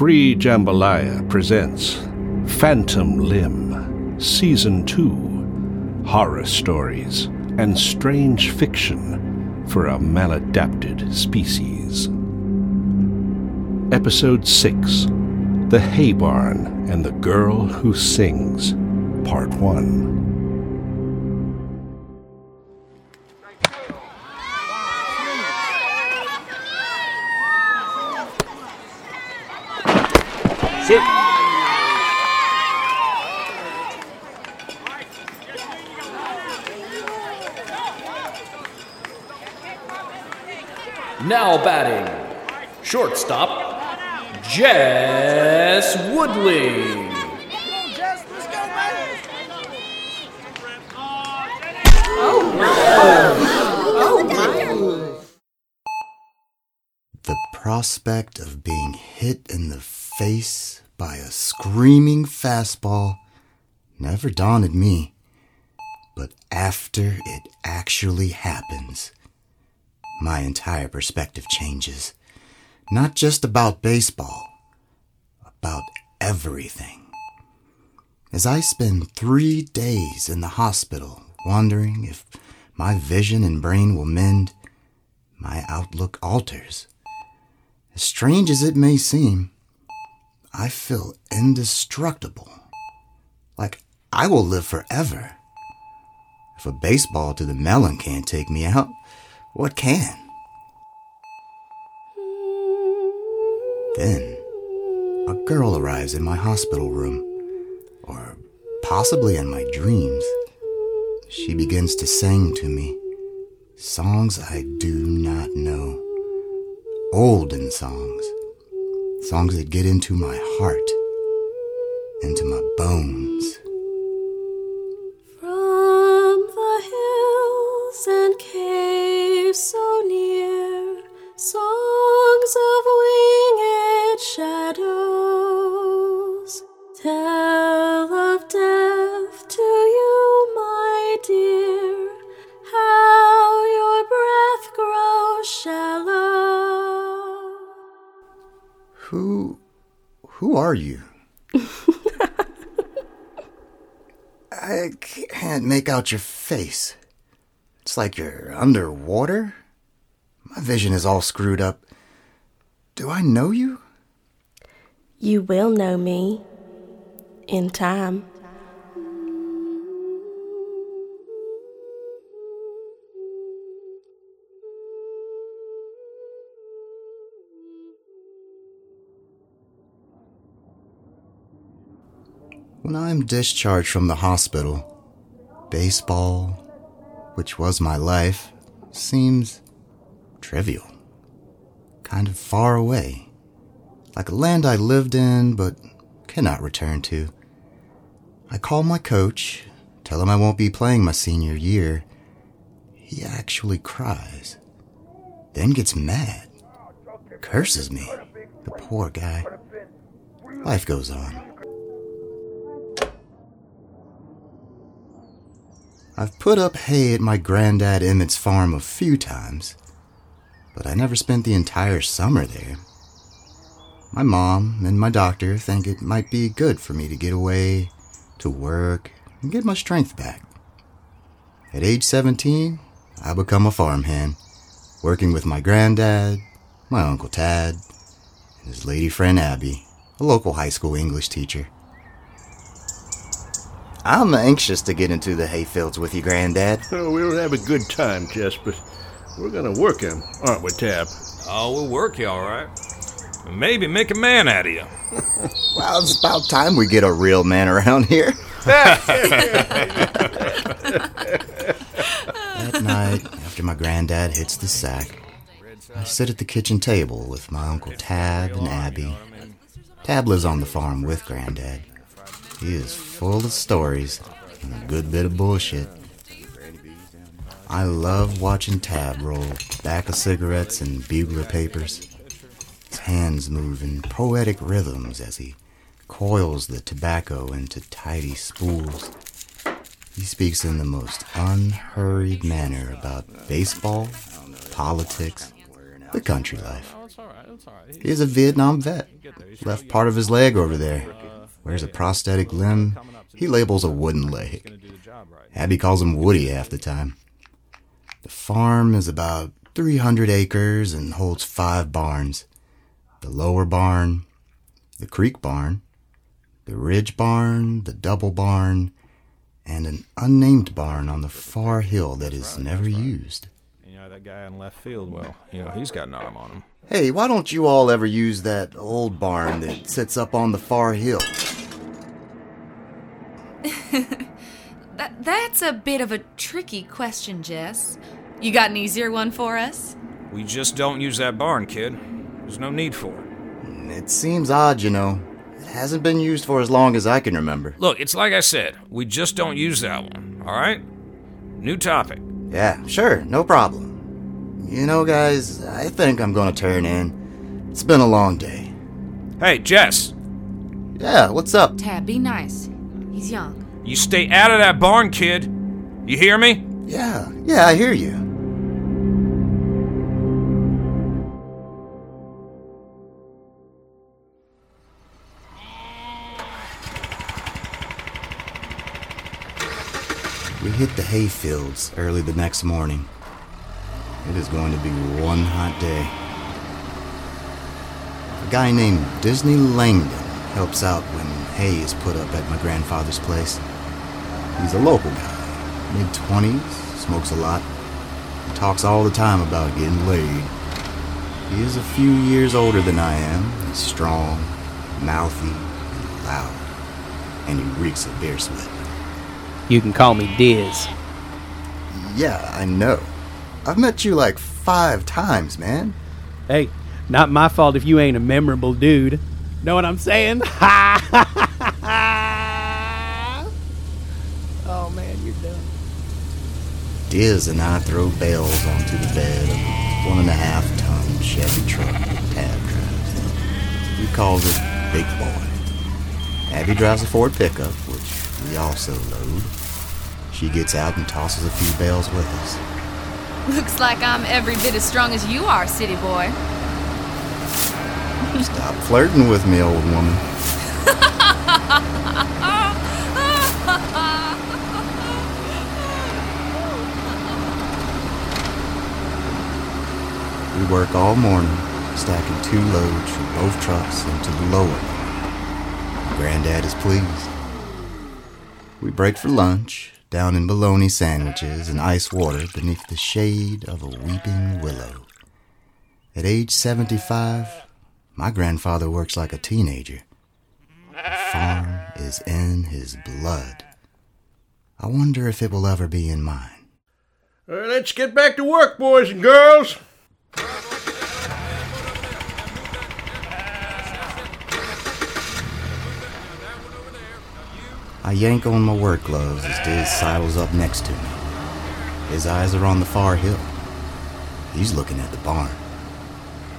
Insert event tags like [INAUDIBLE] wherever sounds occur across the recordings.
Free Jambalaya presents Phantom Limb, Season 2 Horror Stories and Strange Fiction for a Maladapted Species. Episode 6 The Hay Barn and the Girl Who Sings, Part 1. Sit. Now batting, shortstop, Jess Woodley. The prospect of being hit in the face by a screaming fastball never daunted me. But after it actually happens, my entire perspective changes. Not just about baseball, about everything. As I spend three days in the hospital wondering if my vision and brain will mend, my outlook alters. As strange as it may seem, I feel indestructible. Like I will live forever. If a baseball to the melon can't take me out, what can? Then, a girl arrives in my hospital room, or possibly in my dreams. She begins to sing to me songs I do not know, olden songs, songs that get into my heart, into my bones. Who are you? [LAUGHS] I can't make out your face. It's like you're underwater. My vision is all screwed up. Do I know you? You will know me in time. When I'm discharged from the hospital, baseball, which was my life, seems trivial. Kind of far away. Like a land I lived in but cannot return to. I call my coach, tell him I won't be playing my senior year. He actually cries. Then gets mad. Curses me. The poor guy. Life goes on. I've put up hay at my granddad Emmett's farm a few times, but I never spent the entire summer there. My mom and my doctor think it might be good for me to get away, to work, and get my strength back. At age 17, I become a farmhand, working with my granddad, my Uncle Tab, and his lady friend Abby, a local high school English teacher. I'm anxious to get into the hayfields with you, Granddad. Oh, we'll have a good time, Jess, but we're gonna work him, aren't we, Tab? Oh, we'll work you all right. Maybe make a man out of you. [LAUGHS] Well, it's about time we get a real man around here. [LAUGHS] That night, after my granddad hits the sack, I sit at the kitchen table with my Uncle Tab and Abby. Tab lives on the farm with Granddad. He is full of stories and a good bit of bullshit. I love watching Tab roll tobacco cigarettes and bugler papers. His hands move in poetic rhythms as he coils the tobacco into tidy spools. He speaks in the most unhurried manner about baseball, politics, the country life. He's a Vietnam vet. Left part of his leg over there. Wears a prosthetic limb. He labels a wooden leg. Abby calls him Woody half the time. The farm is about 300 acres and holds five barns. The lower barn, the creek barn, the ridge barn, the double barn, and an unnamed barn on the far hill that is never used. You know, that guy in left field, well, you know, he's got an arm on him. Hey, why don't you all ever use that old barn that sits up on the far hill? [LAUGHS] That, that's a bit of a tricky question, Jess. You got an easier one for us? We just don't use that barn, kid. There's no need for it. Hmm, it seems odd, you know. It hasn't been used for as long as I can remember. Look, it's like I said, we just don't use that one, alright? New topic. Yeah, sure, no problem. You know, guys, I think I'm gonna turn in. It's been a long day. Hey, Jess, Yeah, what's up? Tab, be nice. He's young. you stay out of that barn, kid. You hear me? Yeah, yeah, I hear you. We hit the hay fields early the next morning. It is going to be one hot day. A guy named Disney Langdon helps out when hay is put up at my grandfather's place. He's a local guy, mid 20s, smokes a lot, talks all the time about getting laid. He is a few years older than I am. He's strong, mouthy, and loud, and he reeks of beer sweat. You can call me Diz. Yeah, I know. I've met you like five times, man. Hey, not my fault if you ain't a memorable dude. Know what I'm saying? [LAUGHS] oh man, you're done. Diz and I throw bales onto the bed of a one and a half ton Chevy truck that Tab drives. He calls it Big Boy. Abby drives a Ford pickup, which we also load. She gets out and tosses a few bales with us. Looks like I'm every bit as strong as you are, city boy. Stop flirting with me, old woman. We work all morning, stacking two loads from both trucks into the lower. Granddad is pleased. We break for lunch, down in bologna sandwiches and ice water beneath the shade of a weeping willow. At age 75, my grandfather works like a teenager. The farm is in his blood. I wonder if it will ever be in mine. Uh, let's get back to work, boys and girls. I yank on my work gloves as Diz sidles up next to me. His eyes are on the far hill. He's looking at the barn,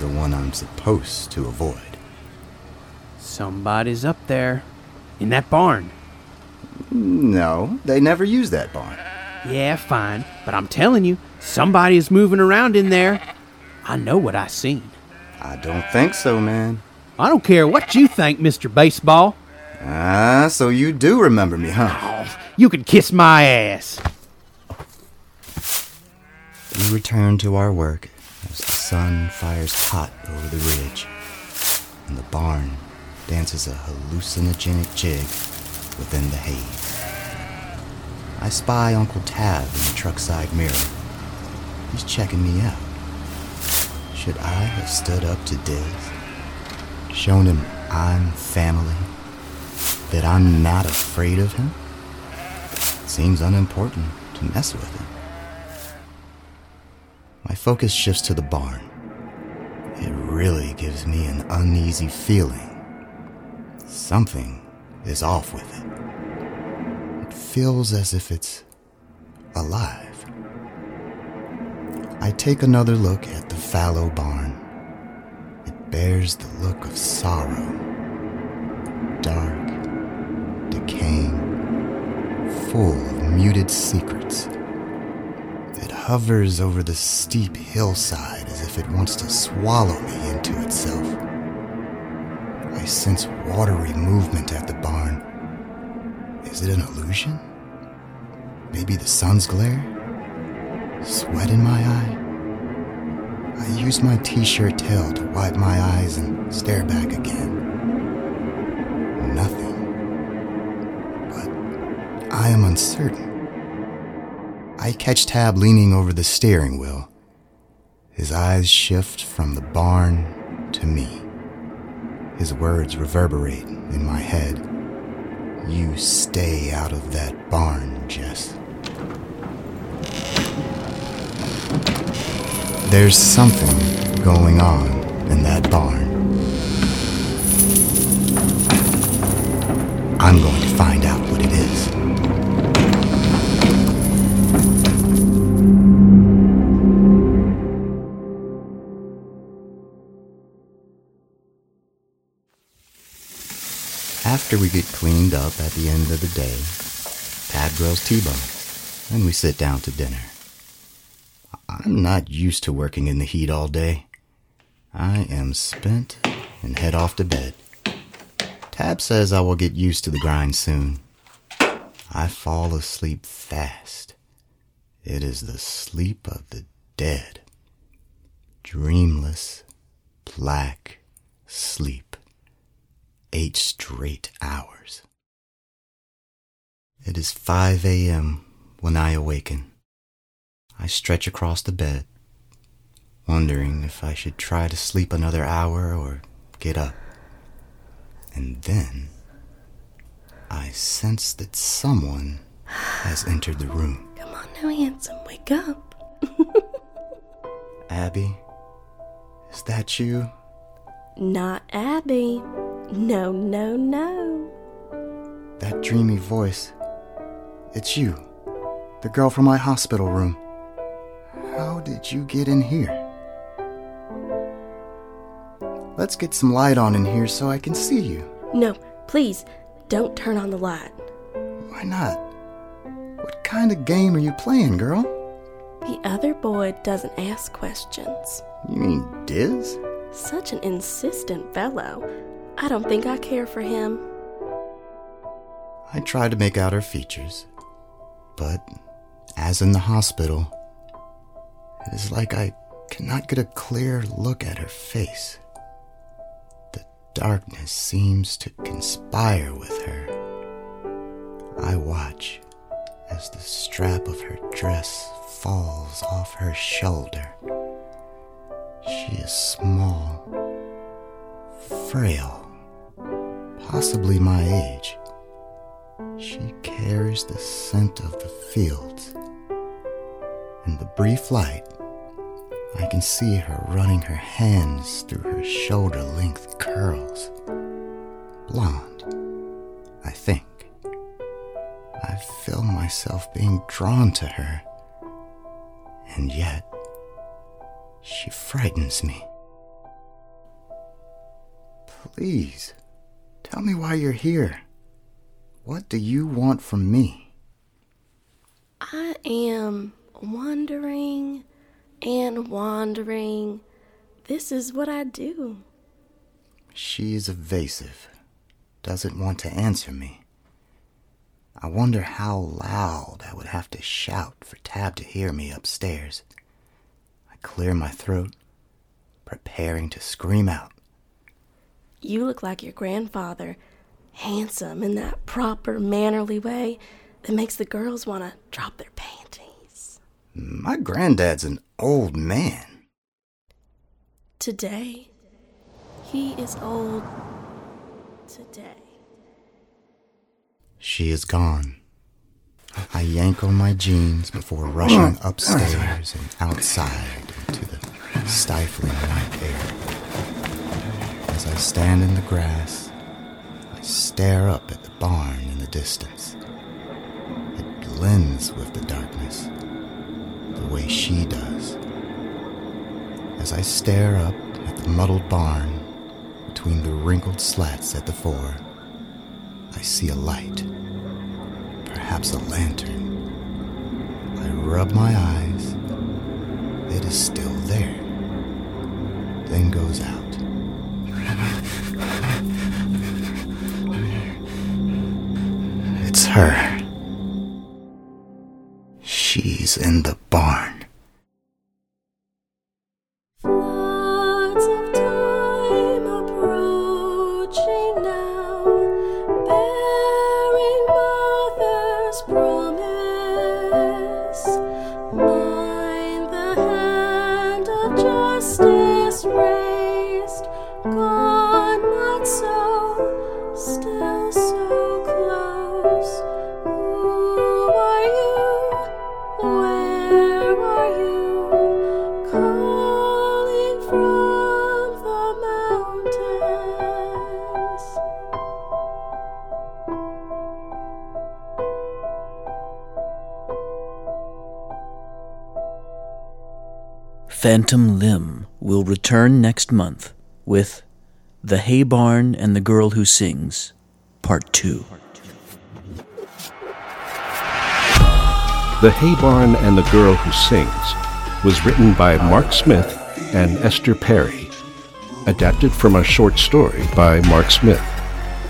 the one I'm supposed to avoid. Somebody's up there. In that barn. No, they never use that barn. Yeah, fine. But I'm telling you, somebody is moving around in there. I know what I seen. I don't think so, man. I don't care what you think, Mr. Baseball. Ah, so you do remember me, huh? You can kiss my ass. We return to our work as the sun fires hot over the ridge, and the barn dances a hallucinogenic jig within the haze. I spy Uncle Tab in the truck side mirror. He's checking me out. Should I have stood up to Diz? Shown him I'm family? That I'm not afraid of him? Seems unimportant to mess with him. My focus shifts to the barn. It really gives me an uneasy feeling. Something is off with it. It feels as if it's alive. I take another look at the fallow barn. It bears the look of sorrow. Dark, full of muted secrets. It hovers over the steep hillside as if it wants to swallow me into itself. I sense watery movement at the barn. Is it an illusion? Maybe the sun's glare? Sweat in my eye? I use my t shirt tail to wipe my eyes and stare back again. I am uncertain. I catch Tab leaning over the steering wheel. His eyes shift from the barn to me. His words reverberate in my head. You stay out of that barn, Jess. There's something going on in that barn. I'm going to find out what it is. After we get cleaned up at the end of the day, Tab grills T-bone, and we sit down to dinner. I'm not used to working in the heat all day. I am spent and head off to bed. Tab says I will get used to the grind soon. I fall asleep fast. It is the sleep of the dead. Dreamless, black sleep. Eight straight hours. It is 5 a.m. when I awaken. I stretch across the bed, wondering if I should try to sleep another hour or get up. And then I sense that someone has entered the room. Come on now, handsome, wake up. [LAUGHS] Abby, is that you? Not Abby. No, no, no. That dreamy voice. It's you, the girl from my hospital room. How did you get in here? Let's get some light on in here so I can see you. No, please, don't turn on the light. Why not? What kind of game are you playing, girl? The other boy doesn't ask questions. You mean Diz? Such an insistent fellow. I don't think I care for him. I tried to make out her features, but as in the hospital, it is like I cannot get a clear look at her face. Darkness seems to conspire with her. I watch as the strap of her dress falls off her shoulder. She is small, frail, possibly my age. She carries the scent of the fields. In the brief light, I can see her running her hands through her shoulder length curls. Blonde, I think. I feel myself being drawn to her. And yet, she frightens me. Please, tell me why you're here. What do you want from me? I am wondering and wandering. This is what I do. She is evasive, doesn't want to answer me. I wonder how loud I would have to shout for Tab to hear me upstairs. I clear my throat, preparing to scream out. You look like your grandfather, handsome in that proper, mannerly way that makes the girls want to drop their panties. My granddad's an old man. Today, he is old. Today. She is gone. I yank on my jeans before rushing mm. upstairs and outside into the stifling night air. As I stand in the grass, I stare up at the barn in the distance. It blends with the darkness, the way she does. As I stare up at the muddled barn between the wrinkled slats at the fore, I see a light, perhaps a lantern. I rub my eyes it is still there, then goes out. It's her. In the barn. Phantom Limb will return next month with The Hay Barn and the Girl Who Sings, Part 2. The Hay Barn and the Girl Who Sings was written by Mark Smith and Esther Perry, adapted from a short story by Mark Smith,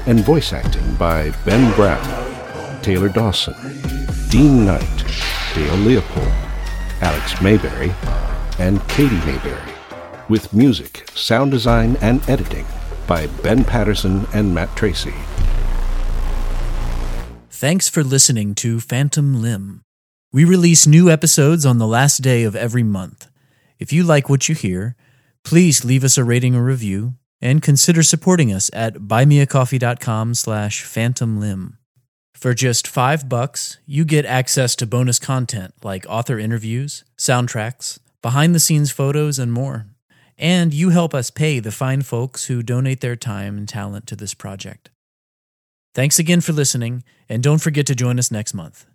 and voice acting by Ben Brown, Taylor Dawson, Dean Knight, Dale Leopold, Alex Mayberry, and Katie Mayberry, with music, sound design, and editing by Ben Patterson and Matt Tracy. Thanks for listening to Phantom Limb. We release new episodes on the last day of every month. If you like what you hear, please leave us a rating or review and consider supporting us at buymeacoffee.com slash phantomlimb. For just five bucks, you get access to bonus content like author interviews, soundtracks, behind the scenes photos, and more. And you help us pay the fine folks who donate their time and talent to this project. Thanks again for listening, and don't forget to join us next month.